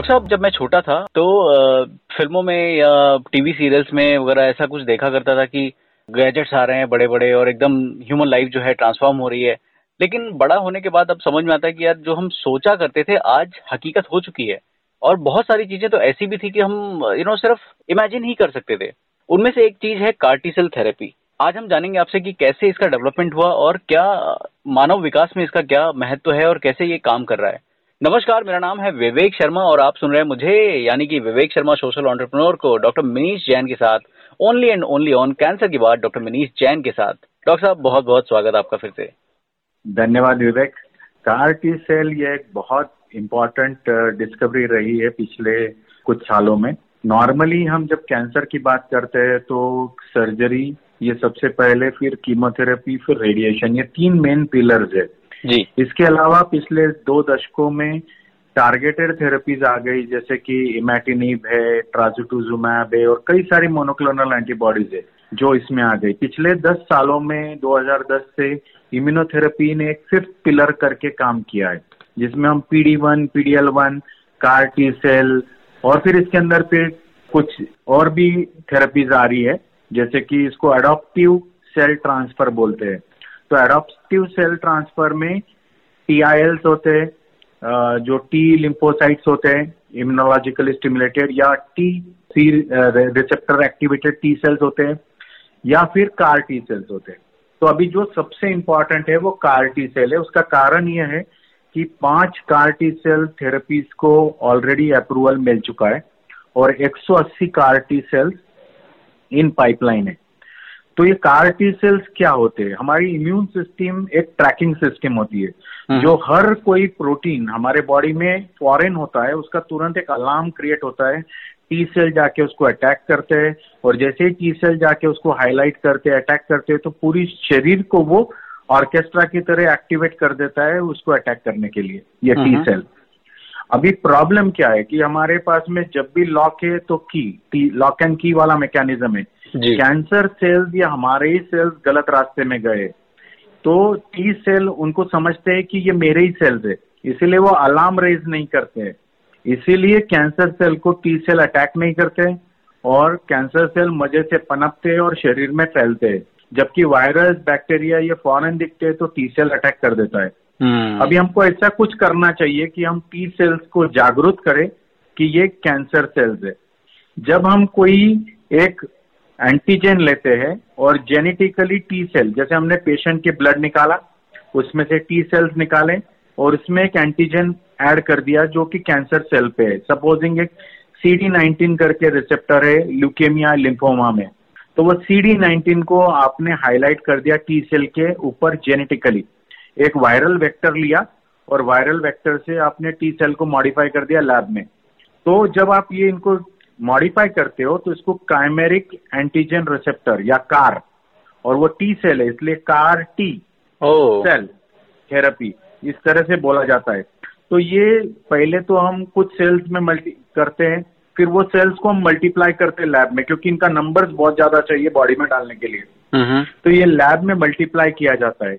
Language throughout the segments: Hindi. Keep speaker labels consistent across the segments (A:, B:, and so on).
A: डॉक्टर साहब, जब मैं छोटा था तो फ़िल्मों में या टीवी सीरियल्स में वगैरह ऐसा कुछ देखा करता था कि गैजेट्स आ रहे हैं बड़े बड़े और एकदम ह्यूमन लाइफ जो है ट्रांसफॉर्म हो रही है। लेकिन बड़ा होने के बाद अब समझ में आता है कि यार, जो हम सोचा करते थे, आज हकीकत हो चुकी है। और बहुत सारी चीज़ें तो ऐसी भी थी कि हम यू नो सिर्फ़ इमेजिन ही कर सकते थे। उनमें से एक चीज़ है कार्टिसल थेरेपी आज हम जानेंगे आपसे कि कैसे इसका डेवलपमेंट हुआ और क्या मानव विकास में इसका क्या महत्व है और कैसे ये काम कर रहा है। नमस्कार, मेरा नाम है विवेक शर्मा और आप सुन रहे हैं मुझे, यानी कि विवेक शर्मा, सोशल ऑन्टरप्रनोर को डॉक्टर मनीष जैन के साथ only and only on cancer की बात डॉक्टर मनीष जैन के साथ। डॉक्टर साहब बहुत बहुत स्वागत आपका फिर से।
B: धन्यवाद विवेक। कार टी सेल ये एक बहुत इम्पोर्टेंट डिस्कवरी रही है पिछले कुछ सालों में। नॉर्मली हम जब कैंसर की बात करते हैं तो सर्जरी ये सबसे पहले, फिर कीमोथेरेपी फिर रेडिएशन ये तीन मेन पिलर्स है।
A: जी।
B: इसके अलावा पिछले दो दशकों में टारगेटेड थेरेपीज आ गई, जैसे कि इमेटिनिब है ट्राजुटुजुमैब है, और कई सारी मोनोक्लोनल एंटीबॉडीज है जो इसमें आ गई। पिछले 10 सालों में 2010 से इम्यूनोथेरेपी ने एक फिफ्थ पिलर करके काम किया है, जिसमें हम PD one PDL one CAR T cell और फिर इसके अंदर फिर कुछ और भी थेरेपीज आ रही है, जैसे कि इसको अडोप्टिव सेल ट्रांसफ़र बोलते हैं। तो एडोप्टिव सेल ट्रांसफ़र में टी होते हैं जो टी लिम्फोसाइट्स होते हैं इम्यूनोलॉजिकल स्टिमुलेटेड या T C receptor activated T cells होते हैं या फिर कार टी सेल्स होते। हैं तो अभी जो सबसे इंपॉर्टेंट है वो कार टी सेल है। उसका कारण यह है कि पाँच कार टी सेल थेरेपीज को ऑलरेडी अप्रूवल मिल चुका है और 180 CAR T cells in pipeline है। तो ये कार टी सेल्स क्या होते हैं? हमारी इम्यून सिस्टम एक ट्रैकिंग सिस्टम होती है। हम्म। जो हर कोई प्रोटीन हमारे बॉडी में फॉरेन होता है उसका तुरंत एक अलार्म क्रिएट होता है। टी सेल जाके उसको अटैक करते हैं और जैसे ही टी सेल जाके उसको हाईलाइट करते हैं अटैक करते हैं तो पूरी शरीर को वो ऑर्केस्ट्रा की तरह एक्टिवेट कर देता है उसको अटैक करने के लिए ये टी सेल हम्म। अभी प्रॉब्लम क्या है कि हमारे पास में जब भी लॉक है तो की लॉक एंड की वाला मैकेनिज्म है। कैंसर सेल्स या हमारे ही सेल्स गलत रास्ते में गए तो टी सेल उनको समझते हैं कि ये मेरे ही सेल्स है इसीलिए वो अलार्म रेज नहीं करते इसीलिए कैंसर सेल को टी सेल अटैक नहीं करते और कैंसर सेल मज़े से पनपते और शरीर में फैलते जबकि वायरस बैक्टीरिया ये फॉरन दिखते हैं तो टी सेल अटैक कर देता है। hmm. अभी हमको ऐसा कुछ करना चाहिए कि हम टी सेल्स को जागरूक करें कि ये कैंसर सेल्स है। जब हम कोई एक एंटीजन लेते हैं और जेनेटिकली टी सेल जैसे हमने पेशेंट के ब्लड निकाला, उसमें से टी सेल्स निकाले और उसमें एक एंटीजन ऐड कर दिया जो कि कैंसर सेल पे है। सपोजिंग एक सी डी नाइनटीन करके रिसेप्टर है ल्यूकेमिया लिम्फोमा में तो वो सी डी नाइनटीन को आपने हाईलाइट कर दिया टी सेल के ऊपर जेनेटिकली एक वायरल वेक्टर लिया और वायरल वेक्टर से आपने टी सेल को मॉडिफाई कर दिया लैब में। तो जब आप ये इनको मॉडिफाई करते हो तो इसको काइमेरिक एंटीजन रिसेप्टर या कार और वो टी सेल है इसलिए कार टी सेल थेरेपी इस तरह से बोला जाता है। तो ये पहले तो हम कुछ सेल्स में मल्टी करते हैं फिर वो सेल्स को हम मल्टीप्लाई करते हैं लैब में क्योंकि इनका नंबर्स बहुत ज़्यादा चाहिए बॉडी में डालने के लिए। तो ये लैब में मल्टीप्लाई किया जाता है।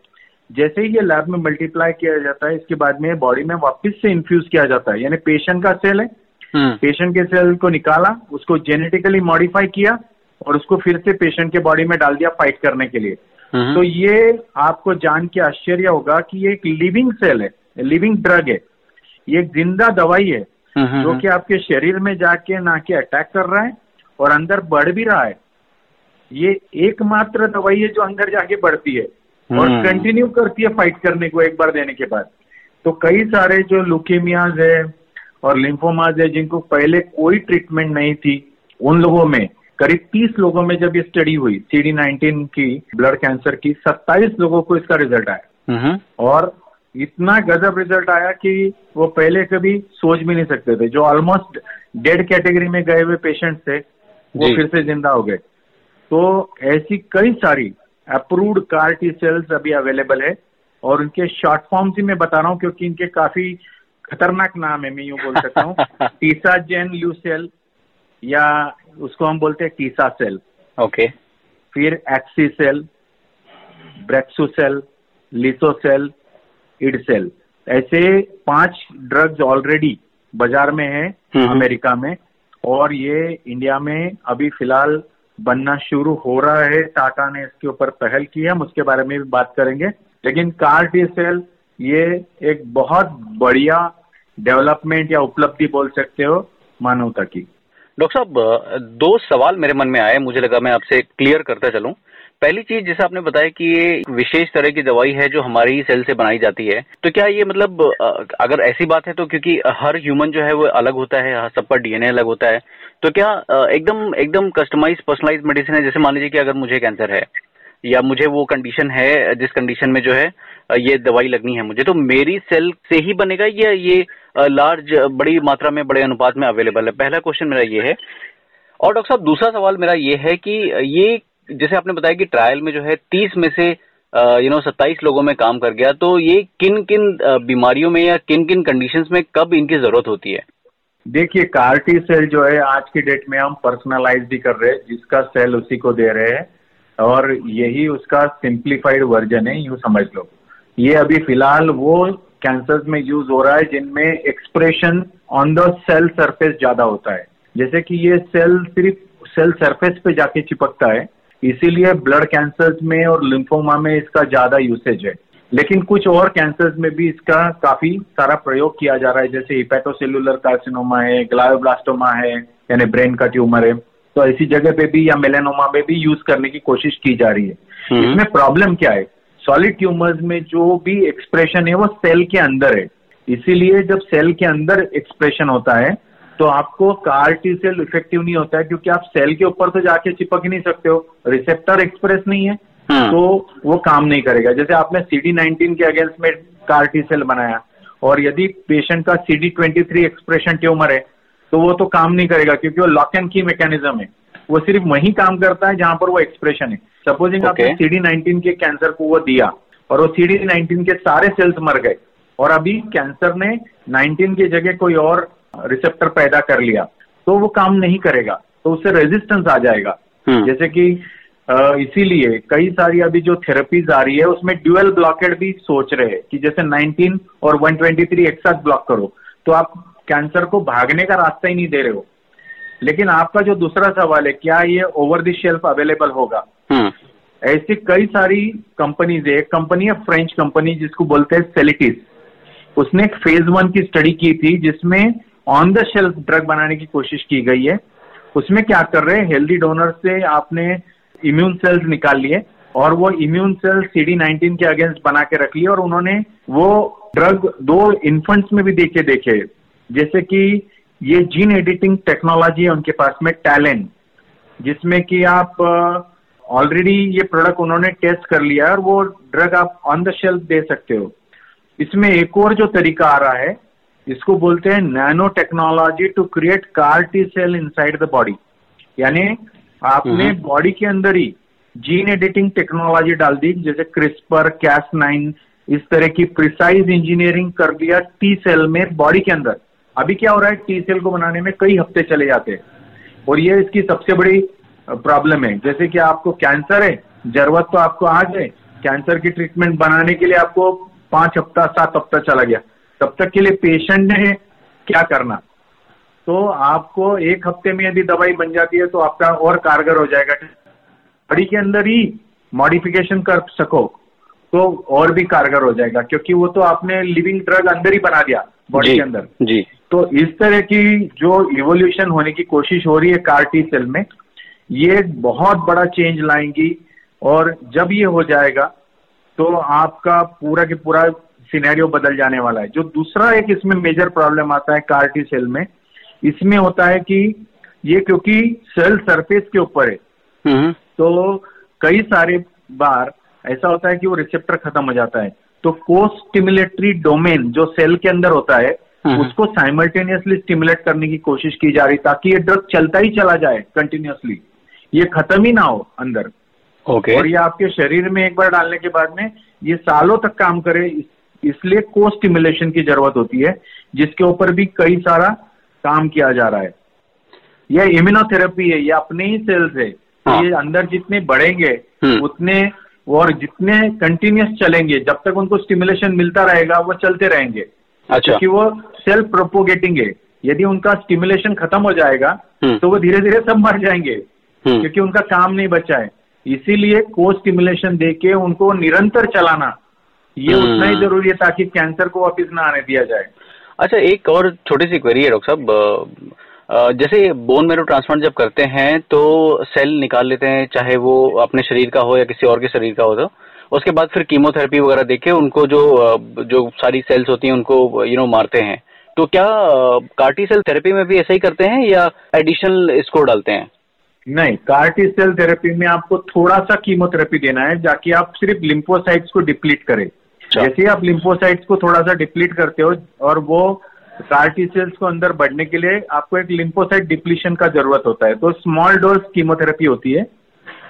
B: जैसे ही ये लैब में मल्टीप्लाई किया जाता है इसके बाद में बॉडी में वापस से इन्फ्यूज किया जाता है यानी पेशेंट का सेल है पेशेंट हम्म। के सेल को निकाला उसको जेनेटिकली मॉडिफाई किया और उसको फिर से पेशेंट के बॉडी में डाल दिया फाइट करने के लिए। हम्म। तो ये आपको जान के आश्चर्य होगा कि ये एक लिविंग सेल है लिविंग ड्रग है। ये एक ज़िंदा दवाई है हम्म, जो कि आपके शरीर में जाके ना के अटैक कर रहा है और अंदर बढ़ भी रहा है। ये एकमात्र दवाई है जो अंदर जाके बढ़ती है और कंटिन्यू करती है फाइट करने को एक बार देने के बाद। तो कई सारे जो लुकेमियाज है और लिम्फोमाज है जिनको पहले कोई ट्रीटमेंट नहीं थी उन लोगों में करीब तीस लोगों में जब ये स्टडी हुई सी डी नाइनटीन की ब्लड कैंसर की सत्ताईस लोगों को इसका रिज़ल्ट आया। और इतना गजब रिज़ल्ट आया कि वो पहले कभी सोच भी नहीं सकते थे। जो ऑलमोस्ट डेड कैटेगरी में गए हुए पेशेंट थे वो फिर से ज़िंदा हो गए। तो ऐसी कई सारी अप्रूव्ड कार टी सेल्स अभी अवेलेबल है और उनके शॉर्ट फॉर्म्स ही मैं बता रहा हूँ क्योंकि इनके काफ़ी खतरनाक नाम है मैं यूँ बोल सकता हूँ। टीसा जेन ल्यूसेल या उसको हम बोलते हैं टीसा सेल
A: ओके
B: फिर axi cel brexu cel liso cel ide cel ऐसे पाँच ड्रग्स ऑलरेडी बाज़ार में है। अमेरिका में। और ये इंडिया में अभी फ़िलहाल बनना शुरू हो रहा है। टाटा ने इसके ऊपर पहल की है हम उसके बारे में भी बात करेंगे। लेकिन कार टी सेल ये एक बहुत बढ़िया डेवलपमेंट या उपलब्धि बोल सकते हो मानवता की।
A: डॉक्टर साहब, दो सवाल मेरे मन में आए, मुझे लगा मैं आपसे क्लियर करता चलूँ। पहली चीज़, जैसे आपने बताया कि ये विशेष तरह की दवाई है जो हमारी सेल से बनाई जाती है तो क्या ये मतलब अगर ऐसी बात है तो क्योंकि हर ह्यूमन जो है वो अलग होता है सबका डीएनए अलग होता है तो क्या एकदम एकदम कस्टमाइज पर्सनलाइज मेडिसिन है? जैसे मान लीजिए कि अगर मुझे कैंसर है, या मुझे वो कंडीशन है, जिस कंडीशन में जो है ये दवाई लगनी है मुझे। तो मेरी सेल से ही बनेगा या ये लार्ज बड़ी मात्रा में, बड़े अनुपात में अवेलेबल है? पहला क्वेश्चन मेरा ये है। और डॉक्टर साहब, दूसरा सवाल मेरा ये है कि ये जैसे आपने बताया कि ट्रायल में जो है तीस में से यू नो सत्ताईस लोगों में काम कर गया तो ये किन किन बीमारियों में या किन किन कंडीशंस में कब इनकी ज़रूरत होती है?
B: देखिए कार्टी सेल जो है, आज की डेट में हम पर्सनलाइज भी कर रहे हैं, जिसका सेल उसी को दे रहे हैं। और यही उसका सिंप्लीफाइड वर्जन है, यूँ समझ लो। ये अभी फ़िलहाल वो कैंसर्स में यूज़ हो रहा है जिनमें expression on the cell surface ज़्यादा होता है। जैसे कि ये सेल सिर्फ़ सेल सरफेस पे जाके चिपकता है इसीलिए ब्लड कैंसर्स में और लिम्फोमा में इसका ज़्यादा यूसेज है। लेकिन कुछ और कैंसर्स में भी इसका काफ़ी सारा प्रयोग किया जा रहा है जैसे हिपेटोसेलुलर कार्सिनोमा है ग्लायोब्लास्टोमा है यानी ब्रेन का ट्यूमर है। तो ऐसी जगह पे भी या मेलेनोमा में भी यूज़ करने की कोशिश की जा रही है।
A: हम्म।
B: इसमें प्रॉब्लम क्या है? सॉलिड ट्यूमर्स में जो भी एक्सप्रेशन है वो सेल के अंदर है। इसीलिए जब सेल के अंदर एक्सप्रेशन होता है तो आपको कार टी सेल इफ़ेक्टिव नहीं होता है क्योंकि आप सेल के ऊपर तो जाके चिपक ही नहीं सकते हो। रिसेप्टर एक्सप्रेस नहीं है
A: हम्म।
B: तो वो काम नहीं करेगा। जैसे आपने सीडी नाइनटीन के अगेंस्ट में कार टी सेल बनाया और यदि पेशेंट का CD twenty three expression tumour है तो वो तो काम नहीं करेगा क्योंकि वो लॉक एंड की मैकेनिज्म है। वो सिर्फ़ वही काम करता है जहाँ पर वो एक्सप्रेशन है सपोजिंग
A: okay. आपने.
B: सीडी नाइनटीन के कैंसर को वो दिया और वो सीडी नाइनटीन के सारे सेल्स मर गए और अभी कैंसर ने 19 की जगह कोई और रिसेप्टर पैदा कर लिया तो वो काम नहीं करेगा तो उससे रेजिस्टेंस आ जाएगा
A: हम्म।
B: जैसे कि इसीलिए कई सारी अभी जो थेरेपीज आ रही है उसमें ड्यूअल ब्लॉकेड भी सोच रहे हैं कि जैसे 19 और 123 एक साथ ब्लॉक करो तो आप कैंसर को भागने का रास्ता ही नहीं दे रहे हो लेकिन आपका जो दूसरा सवाल है क्या ये ओवर द शेल्फ अवेलेबल होगा?
A: हम्म।
B: ऐसी कई सारी कंपनीज़ है एक कंपनी है फ्रेंच कंपनी जिसको बोलते हैं सेलिटिस उसने एक फ़ेज़ वन की स्टडी की थी जिसमें ऑन द शेल्फ ड्रग बनाने की कोशिश की गई है। उसमें क्या कर रहे हैं हेल्दी डोनर से आपने इम्यून सेल्स निकाल लिए और वो इम्यून सेल्स सीडी नाइनटीन के अगेंस्ट बना के रख लिए और उन्होंने वो ड्रग दो इन्फेंट्स में भी देखे देखे। जैसे कि ये जीन एडिटिंग टेक्नोलॉजी है उनके पास में टैलेंट जिसमें कि आप ऑलरेडी ये प्रोडक्ट उन्होंने टेस्ट कर लिया है और वो ड्रग आप ऑन द शेल्फ दे सकते हो। इसमें एक और जो तरीका आ रहा है इसको बोलते हैं nanotechnology to create CAR T cell inside the body यानी आपने
A: हम्म।
B: बॉडी के अंदर ही जीन एडिटिंग टेक्नोलॉजी डाल दी जैसे क्रिस्पर कैस नाइन इस तरह की प्रिसाइज इंजीनियरिंग कर दिया टी सेल में बॉडी के अंदर। अभी क्या हो रहा है टी सेल को बनाने में कई हफ़्ते चले जाते हैं। और ये इसकी सबसे बड़ी प्रॉब्लम है। जैसे कि आपको कैंसर है ज़रूरत तो आपको आज है। कैंसर की ट्रीटमेंट बनाने के लिए आपको पाँच हफ़्ता सात हफ़्ता चला गया। तब तक के लिए पेशेंट ने क्या करना? तो आपको एक हफ़्ते में यदि दवाई बन जाती है तो आपका और कारगर हो जाएगा। बॉडी के अंदर ही मॉडिफिकेशन कर सको तो और भी कारगर हो जाएगा। क्योंकि वो तो आपने लिविंग ड्रग अंदर ही बना दिया बॉडी के अंदर।
A: जी।
B: तो इस तरह की जो इवोल्यूशन होने की कोशिश हो रही है कार टी सेल में ये बहुत बड़ा चेंज लाएँगी और जब ये हो जाएगा तो आपका पूरा के पूरा सिनेरियो बदल जाने वाला है। जो दूसरा एक इसमें मेजर प्रॉब्लम आता है कार टी सेल में इसमें होता है कि ये क्योंकि सेल सरफेस के ऊपर है।
A: हम्म।
B: तो कई सारे बार ऐसा होता है कि वो रिसेप्टर खत्म हो जाता है। तो को स्टिमुलेटरी डोमेन जो सेल के अंदर होता है। उसको साइमल्टेनियसली स्टिमुलेट करने की कोशिश की जा रही ताकि ये ड्रग चलता ही चला जाए कंटिन्यूसली ये खत्म ही ना हो अंदर।
A: ओके
B: और ये आपके शरीर में एक बार डालने के बाद में ये सालों तक काम करे इसलिए को स्टिमुलेशन की ज़रूरत होती है जिसके ऊपर भी कई सारा काम किया जा रहा है। यह इम्यूनोथेरेपी है ये अपने ही सेल्स है।
A: हाँ।
B: ये अंदर जितने बढ़ेंगे
A: हम्म।
B: उतने और जितने कंटिन्यूस चलेंगे जब तक उनको स्टिमुलेशन मिलता रहेगा वो चलते रहेंगे।
A: अच्छा।
B: क्योंकि वो सेल्फ प्रोपोगेटिंग है। यदि उनका स्टिमुलेशन खत्म हो जाएगा
A: हम्म।
B: तो वो धीरे धीरे सब मर जाएँगे
A: हम्म,
B: क्योंकि उनका काम नहीं बचा है। इसीलिए को स्टिमुलेशन देके उनको निरंतर चलाना ये
A: हम्म।
B: उतना ही ज़रूरी है ताकि कैंसर को वापिस ना आने दिया जाए।
A: अच्छा एक और छोटी सी क्वेरी है डॉक्टर साहब। जैसे बोन मेरो ट्रांसप्लांट जब करते हैं तो सेल निकाल लेते हैं चाहे वो अपने शरीर का हो या किसी और के शरीर का हो तो? उसके बाद फिर कीमोथेरेपी वगैरह देके उनको जो जो सारी सेल्स होती हैं उनको यू नो मारते हैं। तो क्या कार्टी सेल थेरेपी में भी ऐसा ही करते हैं या एडिशनल इसको डालते हैं?
B: नहीं कार्टी सेल थेरेपी में आपको थोड़ा सा कीमोथेरेपी देना है जाकि आप सिर्फ़ लिम्फोसाइट्स को डिप्लीट करें।
A: अच्छा।
B: जैसे ही आप लिम्फोसाइट्स को थोड़ा सा डिप्लीट करते हो और वो कार्टी सेल्स को अंदर बढ़ने के लिए आपको एक लिम्फोसाइट डिप्लीशन का ज़रूरत होता है। तो स्मॉल डोज कीमोथेरेपी होती है।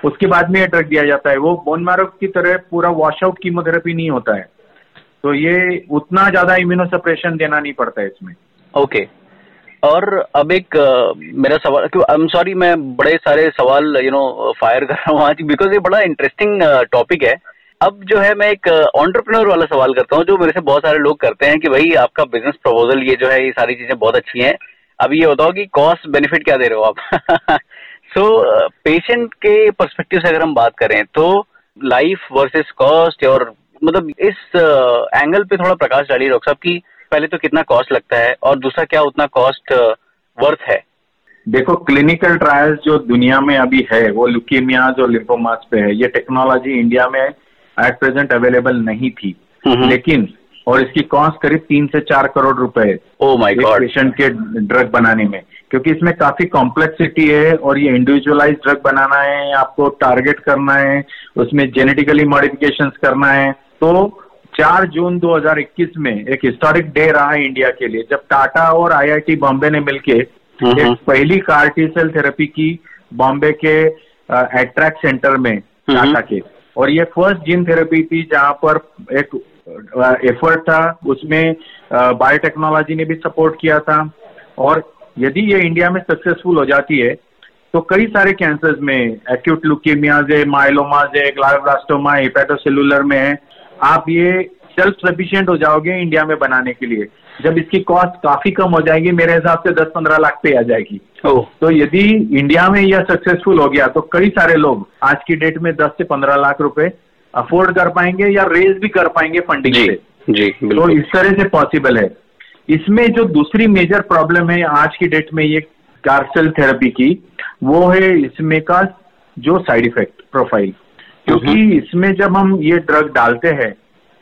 B: उसके बाद में ये ड्रग दिया जाता है। वो बोन मैरो की तरह पूरा वॉश आउट कीमोथेरेपी नहीं होता है। तो ये उतना ज़्यादा इम्यूनोसप्रेशन देना नहीं पड़ता है इसमें।
A: Okay okay. और अब एक अ, मेरा सवाल आई एम सॉरी मैं बड़े सारे सवाल यू नो फायर कर रहा हूँ आज बिकॉज़ ये बड़ा इंटरेस्टिंग टॉपिक है। अब जो है मैं एक ऑन्टरप्रनोर वाला सवाल करता हूँ जो मेरे से बहुत सारे लोग करते हैं कि भाई आपका बिज़नेस प्रपोजल ये जो है ये सारी चीज़ें बहुत अच्छी हैं। अब ये बताओ कि कॉस्ट बेनिफिट क्या दे रहे हो आप? सो पेशेंट के पर्सपेक्टिव से अगर हम बात करें तो लाइफ वर्सेस कॉस्ट और मतलब इस एंगल पे थोड़ा प्रकाश डालिए डॉक्टर साहब की पहले तो कितना कॉस्ट लगता है और दूसरा क्या उतना कॉस्ट वर्थ है?
B: देखो क्लिनिकल ट्रायल्स जो दुनिया में अभी है वो लुकीमियाज और लिम्फोमास पे है ये टेक्नोलॉजी इंडिया में एट प्रेजेंट अवेलेबल नहीं थी। लेकिन और इसकी कॉस्ट करीब तीन से चार करोड़ रुपए
A: ओ माय गॉड
B: पेशेंट के ड्रग बनाने में। क्योंकि इसमें काफ़ी कॉम्प्लेक्सिटी है और ये इंडिविजुअलाइज ड्रग बनाना है आपको टारगेट करना है उसमें जेनेटिकली मॉडिफिकेशन करना है। तो 4 जून 2021 में एक हिस्टोरिक डे रहा है इंडिया के लिए जब टाटा और आईआईटी बॉम्बे ने मिलके
A: हम्म।
B: एक पहली कार टी सेल थेरेपी की बॉम्बे के एट्रैक्ट सेंटर में टाटा के। और ये फ़र्स्ट जीन थेरेपी थी जहाँ पर एक एफर्ट था उसमें बायोटेक्नोलॉजी ने भी सपोर्ट किया था। और यदि ये इंडिया में सक्सेसफुल हो जाती है तो कई सारे कैंसर्स में एक्यूट लुकीमियाज है माइलोमाज है ग्लायोब्लास्टोमा हेपेटोसेलुलर में है आप ये सेल्फ सफिशियंट हो जाओगे इंडिया में बनाने के लिए। जब इसकी कॉस्ट काफ़ी कम हो जाएगी मेरे हिसाब से 10-15 लाख पे आ जाएगी।
A: ओह
B: तो यदि इंडिया में यह सक्सेसफुल हो गया तो कई सारे लोग आज की डेट में 10 से 15 लाख रुपए अफोर्ड कर पाएँगे या रेज भी कर पाएँगे फंडिंग
A: जी
B: से
A: जी
B: तो इस तरह से पॉसिबल है। इसमें जो दूसरी मेजर प्रॉब्लम है आज की डेट में ये कार्सेल थेरेपी की वो है इसमें का जो साइड इफ़ेक्ट प्रोफ़ाइल क्योंकि इसमें जब हम ये ड्रग डालते हैं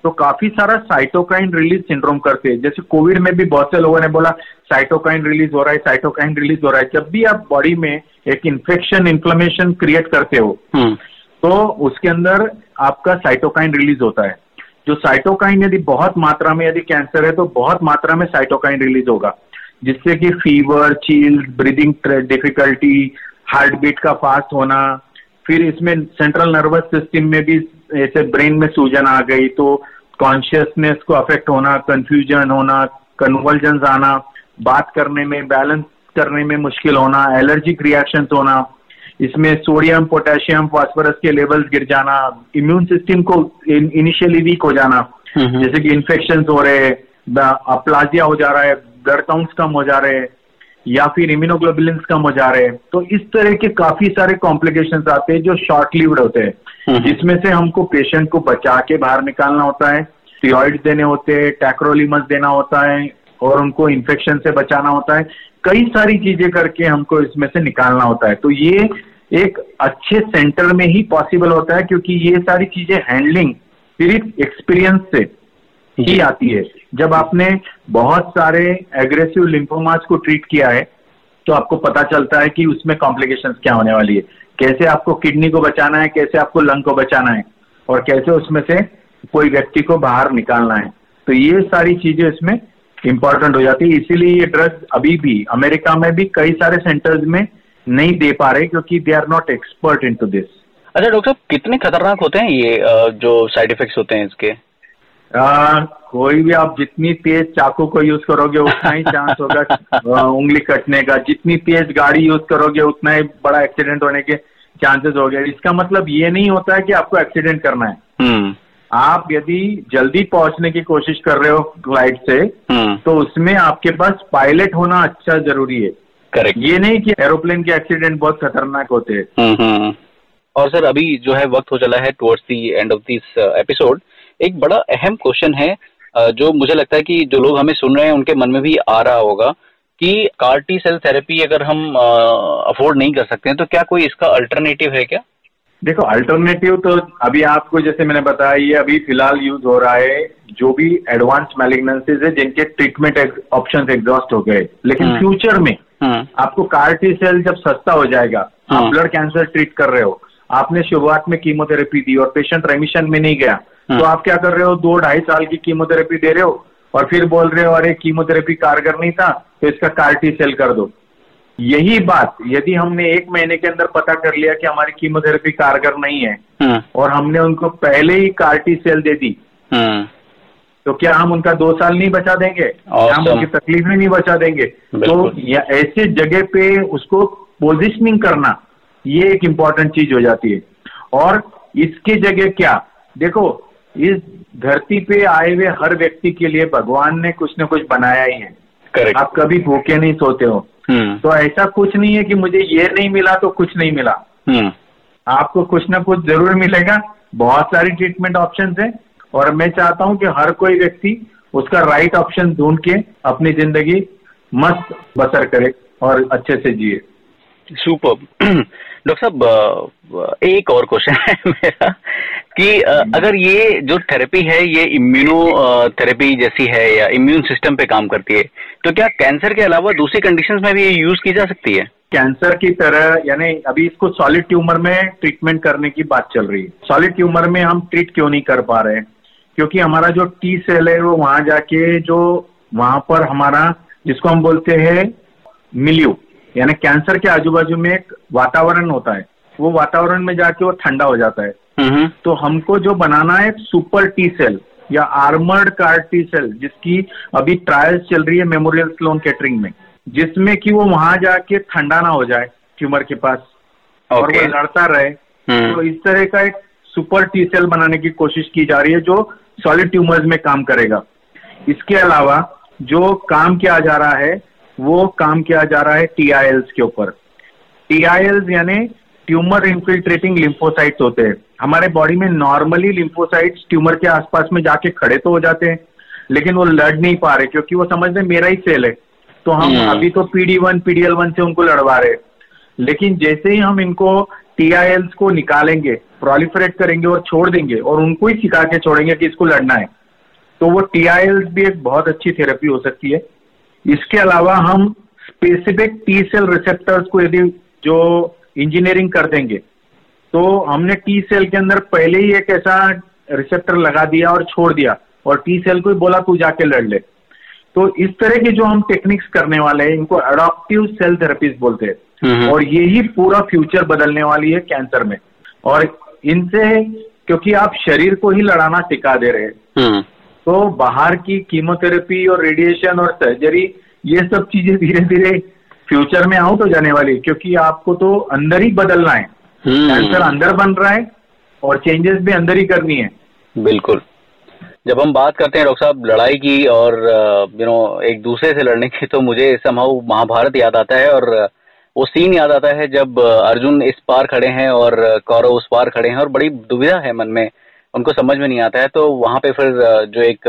B: तो काफ़ी सारा साइटोकाइन रिलीज़ सिंड्रोम करते हैं। जैसे कोविड में भी बहुत से लोगों ने बोला साइटोकाइन रिलीज़ हो रहा है साइटोकाइन रिलीज़ हो रहा है। जब भी आप बॉडी में एक इन्फेक्शन इन्फ्लेमेशन क्रिएट करते हो
A: हम्म।
B: तो उसके अंदर आपका साइटोकाइन रिलीज़ होता है। जो साइटोकाइन यदि बहुत मात्रा में यदि कैंसर है तो बहुत मात्रा में साइटोकाइन रिलीज़ होगा, जिससे कि fever chill breathing difficulty heart beat का फास्ट होना, फिर इसमें सेंट्रल नर्वस सिस्टम में भी ऐसे ब्रेन में सूजन आ गई तो कॉन्शियसनेस को अफेक्ट होना कंफ्यूजन होना कन्वर्जन आना, बात करने में बैलेंस करने में मुश्किल होना एलर्जिक रिएक्शन होना इसमें सोडियम पोटेशियम फास्फोरस के लेवल्स गिर जाना इम्यून सिस्टम को इनिशियली वीक हो जाना
A: हम्म।
B: जैसे कि इन्फेक्शन हो रहे अप्लाजिया हो जा रहा है ब्लड काउंट्स कम हो जा रहे या फिर इम्यूनोग्लोबुलिन्स कम हो जा रहे हैं तो इस तरह के काफ़ी सारे कॉम्प्लिकेशन आते हैं जो शॉर्ट लिव्ड होते हैं
A: हम्म।
B: जिसमें से हमको पेशेंट को बचा के बाहर निकालना होता है स्टीरॉइड देने होते हैं टैक्रोलिमस देना होता है और उनको इन्फेक्शन से बचाना होता है। कई सारी चीज़ें करके हमको इसमें से निकालना होता है। तो ये एक अच्छे सेंटर में ही पॉसिबल होता है क्योंकि ये सारी चीज़ें हैंडलिंग सिर्फ़ एक्सपीरियंस से ही आती है। जब आपने बहुत सारे एग्रेसिव लिम्फोमास को ट्रीट किया है तो आपको पता चलता है कि उसमें कॉम्प्लिकेशन क्या होने वाली है। कैसे आपको किडनी को बचाना है कैसे आपको लंग को बचाना है और कैसे उसमें से कोई व्यक्ति को बाहर निकालना है। तो ये सारी चीज़ें इसमें इंपॉर्टेंट हो जाती है। इसीलिए ये ड्रग अभी भी अमेरिका में भी कई सारे सेंटर्स में नहीं दे पा रहे क्योंकि they are not expert into this
A: अच्छा डॉक्टर साहब कितने खतरनाक होते हैं ये जो साइड इफेक्ट्स होते हैं इसके?
B: आ, कोई भी आप जितनी तेज चाकू को यूज़ करोगे उतना ही चांस होगा उंगली कटने का। जितनी तेज गाड़ी यूज़ करोगे उतना ही बड़ा एक्सीडेंट होने के चांसेस हो गए। इसका मतलब ये नहीं होता है कि आपको एक्सीडेंट करना है।
A: हम्म।
B: आप यदि जल्दी पहुँचने की कोशिश कर रहे हो फ़्लाइट से
A: हम्म।
B: तो उसमें आपके पास पायलट होना अच्छा ज़रूरी है।
A: करेक्ट
B: ये नहीं कि एरोप्लेन के एक्सीडेंट बहुत खतरनाक होते हैं।
A: हम्म हम्म और सर अभी जो है वक्त हो चला है towards the end of this episode एक बड़ा अहम क्वेश्चन है uh, जो मुझे लगता है कि जो लोग हमें सुन रहे हैं उनके मन में भी आ रहा होगा कि कार्टी सेल थेरेपी अगर हम अफोर्ड नहीं कर सकते हैं तो क्या कोई इसका अल्टरनेटिव है क्या?
B: देखो अल्टरनेटिव तो अभी आपको जैसे मैंने बताया ये अभी फ़िलहाल यूज़ हो रहा है जो भी एडवांस मैलिग्नेंसीज है जिनके ट्रीटमेंट ऑप्शन एग्जॉस्ट हो गए लेकिन। फ्यूचर में
A: हम्म
B: आपको कार्टी सेल जब सस्ता हो जाएगा आप
A: हाँ।
B: ब्लड कैंसर ट्रीट कर रहे हो आपने शुरुआत में कीमोथेरेपी दी और पेशेंट रेमिशन में नहीं गया तो
A: हाँ।
B: आप क्या कर रहे हो दो ढाई साल की कीमोथेरेपी दे रहे हो और फिर बोल रहे हो अरे कीमोथेरेपी कारगर नहीं था तो इसका कार्टी सेल कर दो यही बात यदि हमने एक महीने के अंदर पता कर लिया कि हमारी कीमोथेरेपी कारगर नहीं है
A: हम्म
B: और हमने उनको पहले ही कार्टी सेल दे दी
A: हम्म
B: तो क्या हम उनका दो साल नहीं बचा देंगे? क्या हम. उनकी तकलीफें नहीं बचा देंगे? तो या ऐसे जगह पे उसको पोजिशनिंग करना ये एक इंपॉर्टेंट चीज़ हो जाती है। और इसकी जगह क्या? देखो इस धरती पे आए हुए हर व्यक्ति के लिए भगवान ने कुछ न कुछ बनाया ही है।
A: करेक्ट
B: आप कभी भूखे नहीं सोते हो।
A: हम्म।
B: तो ऐसा कुछ नहीं है कि मुझे ये नहीं मिला तो कुछ नहीं मिला।
A: हम्म।
B: आपको कुछ ना कुछ ज़रूर मिलेगा। बहुत सारी ट्रीटमेंट ऑप्शन है और मैं चाहता हूँ कि हर कोई व्यक्ति उसका राइट ऑप्शन ढूंढ के अपनी ज़िंदगी मस्त बसर करे और अच्छे से जिए।
A: सुपर डॉक्टर साहब एक और क्वेश्चन है मेरा कि अगर ये जो थेरेपी है ये इम्यूनो थेरेपी जैसी है या इम्यून सिस्टम पे काम करती है तो क्या कैंसर के अलावा दूसरी कंडीशन में भी ये यूज़ की जा सकती है?
B: कैंसर की तरह यानी अभी इसको सॉलिड ट्यूमर में ट्रीटमेंट करने की बात चल रही है। सॉलिड ट्यूमर में हम ट्रीट क्यों नहीं कर पा रहे हैं? क्योंकि हमारा जो टी सेल है वो वहाँ जाके जो वहाँ पर हमारा जिसको हम बोलते हैं मिल्यू यानी कैंसर के आजू बाजू में एक वातावरण होता है। वो वातावरण में जाके वो ठंडा हो जाता है।
A: हम्म।
B: तो हमको जो बनाना है सुपर टी सेल या आर्मर्ड कार टी सेल जिसकी अभी ट्रायल्स चल रही है मेमोरियल स्लोन कैटरिंग में जिसमें कि वो वहाँ जाके ठंडा ना हो जाए ट्यूमर के पास okay.
A: और
B: वो लड़ता रहे।
A: हम्म
B: तो इस तरह का एक सुपर टी सेल बनाने की कोशिश की जा रही है जो सॉलिड ट्यूमर्स में काम करेगा। इसके अलावा जो काम किया जा रहा है वो काम किया जा रहा है टीआईएल्स के ऊपर। टीआईएल्स यानी ट्यूमर इन्फिल्ट्रेटिंग लिम्फोसाइट्स होते हैं। हमारे बॉडी में नॉर्मली लिम्फोसाइट्स ट्यूमर के आसपास में जाके खड़े तो हो जाते हैं लेकिन वो लड़ नहीं पा रहे क्योंकि वो समझ हैं मेरा ही सेल है। तो हम
A: हम्म।
B: अभी तो पीडी वन पीडीएल वन से उनको लड़वा रहे हैं। लेकिन जैसे ही हम इनको टीआईएल्स को निकालेंगे प्रोलिफरेट करेंगे और छोड़ देंगे और उनको ही सिखा के छोड़ेंगे कि इसको लड़ना है तो वो टीआईएल्स भी एक बहुत अच्छी थेरेपी हो सकती है। इसके अलावा हम स्पेसिफिक टी सेल रिसेप्टर्स को यदि जो इंजीनियरिंग कर देंगे। तो हमने टी सेल के अंदर पहले ही एक ऐसा रिसेप्टर लगा दिया और छोड़ दिया और टी सेल को बोला तू जाके लड़ ले। तो इस तरह की जो हम टेक्निक्स करने वाले हैं इनको अडॉप्टिव सेल थेरेपीज बोलते हैं। और यही पूरा फ्यूचर बदलने वाली है कैंसर में। और इनसे क्योंकि आप शरीर को ही लड़ाना सिखा दे रहे हैं।
A: हम्म।
B: तो बाहर की कीमोथेरेपी और रेडिएशन और सर्जरी ये सब चीज़ें धीरे धीरे फ्यूचर में आउट हो जाने वाली है क्योंकि आपको तो अंदर ही बदलना है। कैंसर
A: हम्म
B: अंदर बन रहा है और चेंजेस भी अंदर ही करनी है।
A: बिल्कुल। जब हम बात करते हैं डॉक्टर साहब लड़ाई की और यू नो एक दूसरे से लड़ने की तो मुझे समहाउ महाभारत याद आता है और वो सीन याद आता है जब अर्जुन इस पार खड़े हैं और कौरव उस पार खड़े हैं और बड़ी दुविधा है मन में। उनको समझ में नहीं आता है तो वहाँ पे फिर जो एक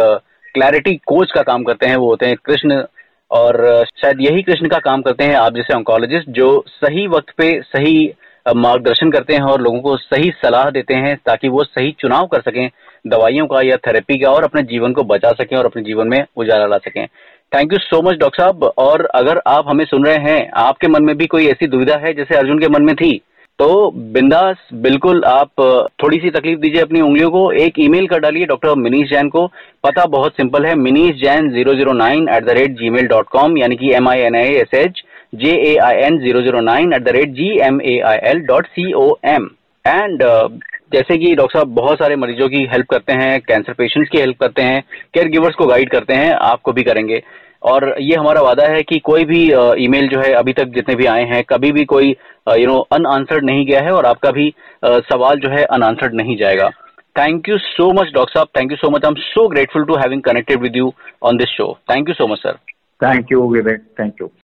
A: क्लैरिटी कोच का काम करते हैं वो होते हैं कृष्ण और शायद यही कृष्ण का काम करते हैं आप जैसे ऑन्कोलॉजिस्ट जो सही वक्त पे सही मार्गदर्शन करते हैं और लोगों को सही सलाह देते हैं ताकि वो सही चुनाव कर सकें दवाइयों का या थेरेपी का और अपने जीवन को बचा सकें और अपने जीवन में उजाला ला सकें। Thank you so much doctor साहब। और अगर आप हमें सुन रहे हैं, आपके मन में भी कोई ऐसी दुविधा है जैसे अर्जुन के मन में थी? तो बिंदास, बिल्कुल आप थोड़ी सी तकलीफ़ दीजिए अपनी उंगलियों को। एक ईमेल कर डालिए डॉक्टर मिनीश जैन को। पता बहुत सिंपल है, Manish Jain zero zero nine at the rate Gmail dot com, यानी कि M I N I S H J A I N zero zero nine at the rate G M A I L dot C O M and जैसे कि डॉक्टर साहब बहुत सारे मरीजों की हेल्प करते हैं, कैंसर पेशेंट्स की हेल्प करते हैं, केयर गिवर्स को गाइड करते हैं आपको भी करेंगे। और ये हमारा वादा है कि कोई भी ईमेल जो है अभी तक जितने भी आए हैं, कभी भी कोई यू नो अन आंसर्ड नहीं गया है और आपका भी सवाल जो है अन आंसर्ड नहीं जाएगा। Thank you so much doctor साहब। Thank you so much I am so grateful to having connected with you on this show thank you so much
B: sir thank you Vivek thank you